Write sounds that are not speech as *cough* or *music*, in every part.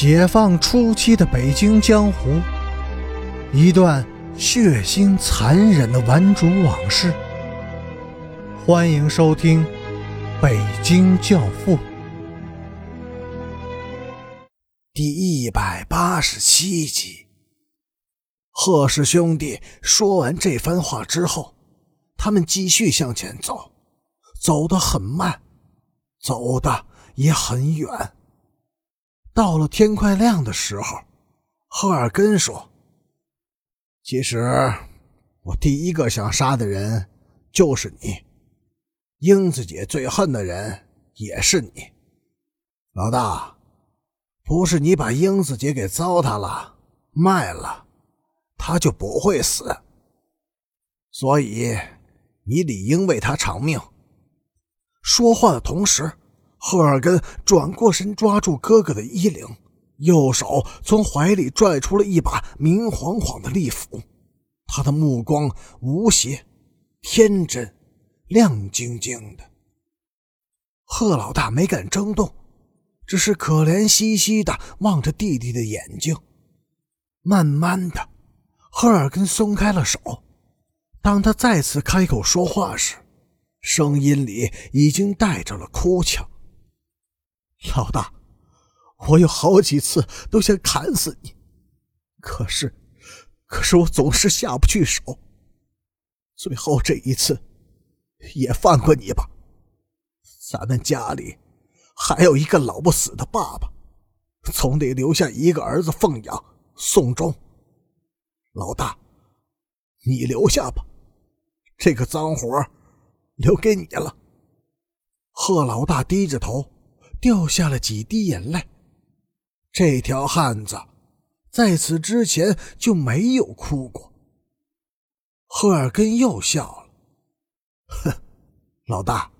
解放初期的北京江湖，一段血腥残忍的顽主往事。欢迎收听《北京教父》第一百八十七集。贺氏兄弟说完这番话之后，他们继续向前走，走得很慢，走的也很远。到了天快亮的时候，赫尔根说：“其实，我第一个想杀的人就是你。英子姐最恨的人也是你，老大。不是你把英子姐给糟蹋了、卖了，她就不会死。所以，你理应为她偿命。”说话的同时。赫尔根转过身，抓住哥哥的衣领，右手从怀里拽出了一把明晃晃的利斧。他的目光无邪、天真、亮晶晶的。贺老大没敢争动，只是可怜兮兮的望着弟弟的眼睛。慢慢的，赫尔根松开了手。当他再次开口说话时，声音里已经带着了哭腔。老大，我有好几次都想砍死你，可是，可是我总是下不去手。最后这一次，也放过你吧。咱们家里还有一个老不死的爸爸，总得留下一个儿子奉养送终。老大，你留下吧，这个脏活留给你了。贺老大低着头。掉下了几滴眼泪。这条汉子在此之前就没有哭过。赫尔根又笑了：“哼，老大，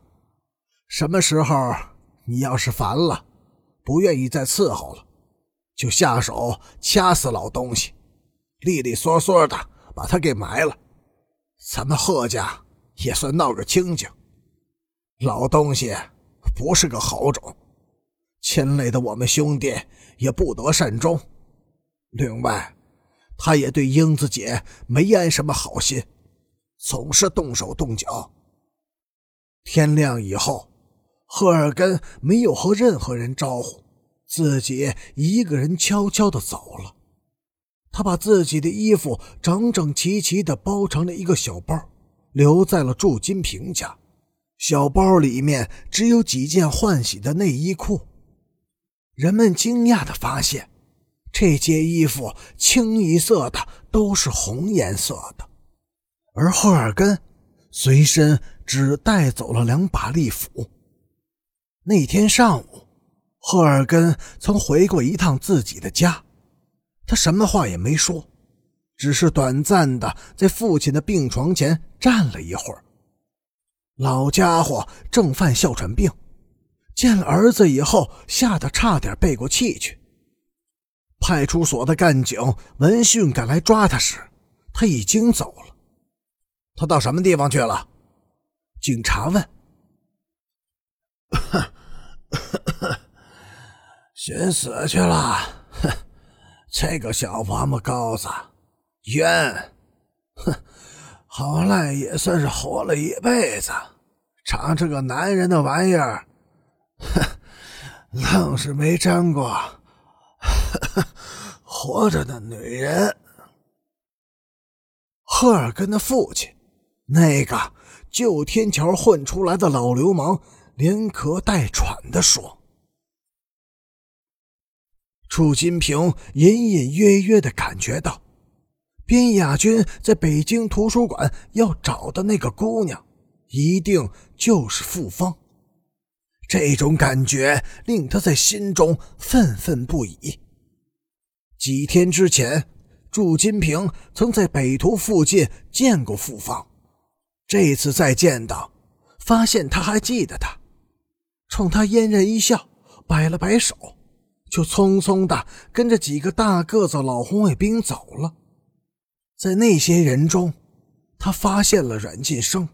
什么时候你要是烦了，不愿意再伺候了，就下手掐死老东西，利利索索的把他给埋了，咱们贺家也算闹个清净。老东西不是个好种。”亲累的我们兄弟也不得善终。另外，他也对英子姐没安什么好心，总是动手动脚。天亮以后，赫尔根没有和任何人招呼，自己一个人悄悄的走了。他把自己的衣服整整齐齐的包成了一个小包，留在了祝金平家。小包里面只有几件换洗的内衣裤。人们惊讶地发现，这些衣服清一色的都是红颜色的，而赫尔根随身只带走了两把利斧。那天上午，赫尔根曾回过一趟自己的家，他什么话也没说，只是短暂的在父亲的病床前站了一会儿。老家伙正犯哮喘病。见了儿子以后，吓得差点背过气去。派出所的干警闻讯赶来抓他时，他已经走了。他到什么地方去了？警察问。*laughs* 寻死去了。哼，*laughs* 这个小王八羔子，冤。哼，*laughs* 好赖也算是活了一辈子，尝这个男人的玩意儿。哼，*laughs* 愣是没沾过 *laughs* 活着的女人。赫尔根的父亲，那个旧天桥混出来的老流氓，连咳带喘的说：“楚金平隐隐约约的感觉到，边雅君在北京图书馆要找的那个姑娘，一定就是傅芳。”这种感觉令他在心中愤愤不已。几天之前，祝金平曾在北图附近见过傅芳，这次再见到，发现他还记得他，冲他嫣然一笑，摆了摆手，就匆匆的跟着几个大个子老红卫兵走了。在那些人中，他发现了阮晋生。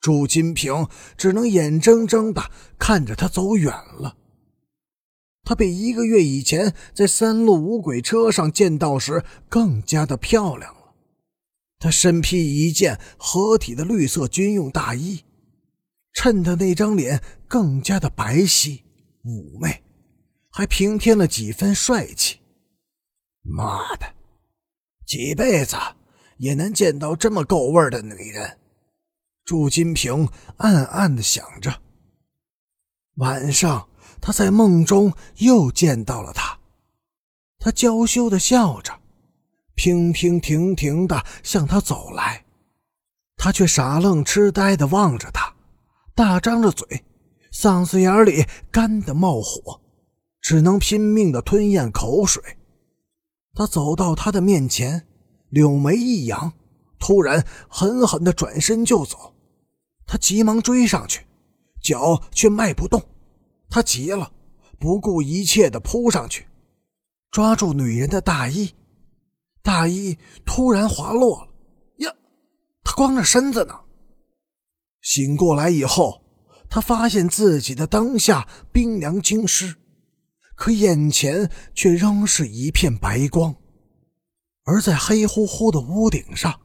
祝金平只能眼睁睁的看着他走远了。她比一个月以前在三路五轨车上见到时更加的漂亮了。她身披一件合体的绿色军用大衣，衬得那张脸更加的白皙妩媚，还平添了几分帅气。妈的，几辈子也能见到这么够味的女人。祝金平暗暗的想着。晚上，他在梦中又见到了她，他娇羞的笑着，平平停停的向他走来，他却傻愣痴呆的望着他，大张着嘴，嗓子眼里干的冒火，只能拼命的吞咽口水。他走到他的面前，柳眉一扬，突然狠狠的转身就走。他急忙追上去，脚却迈不动。他急了，不顾一切的扑上去，抓住女人的大衣，大衣突然滑落了。呀，他光着身子呢！醒过来以后，他发现自己的当下冰凉精湿，可眼前却仍是一片白光，而在黑乎乎的屋顶上。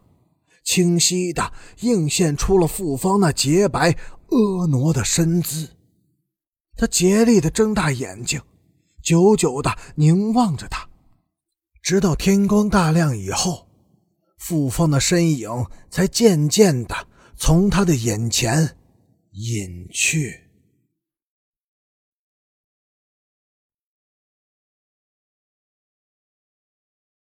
清晰的映现出了傅芳那洁白婀娜的身姿，他竭力的睁大眼睛，久久的凝望着她，直到天光大亮以后，傅芳的身影才渐渐的从他的眼前隐去。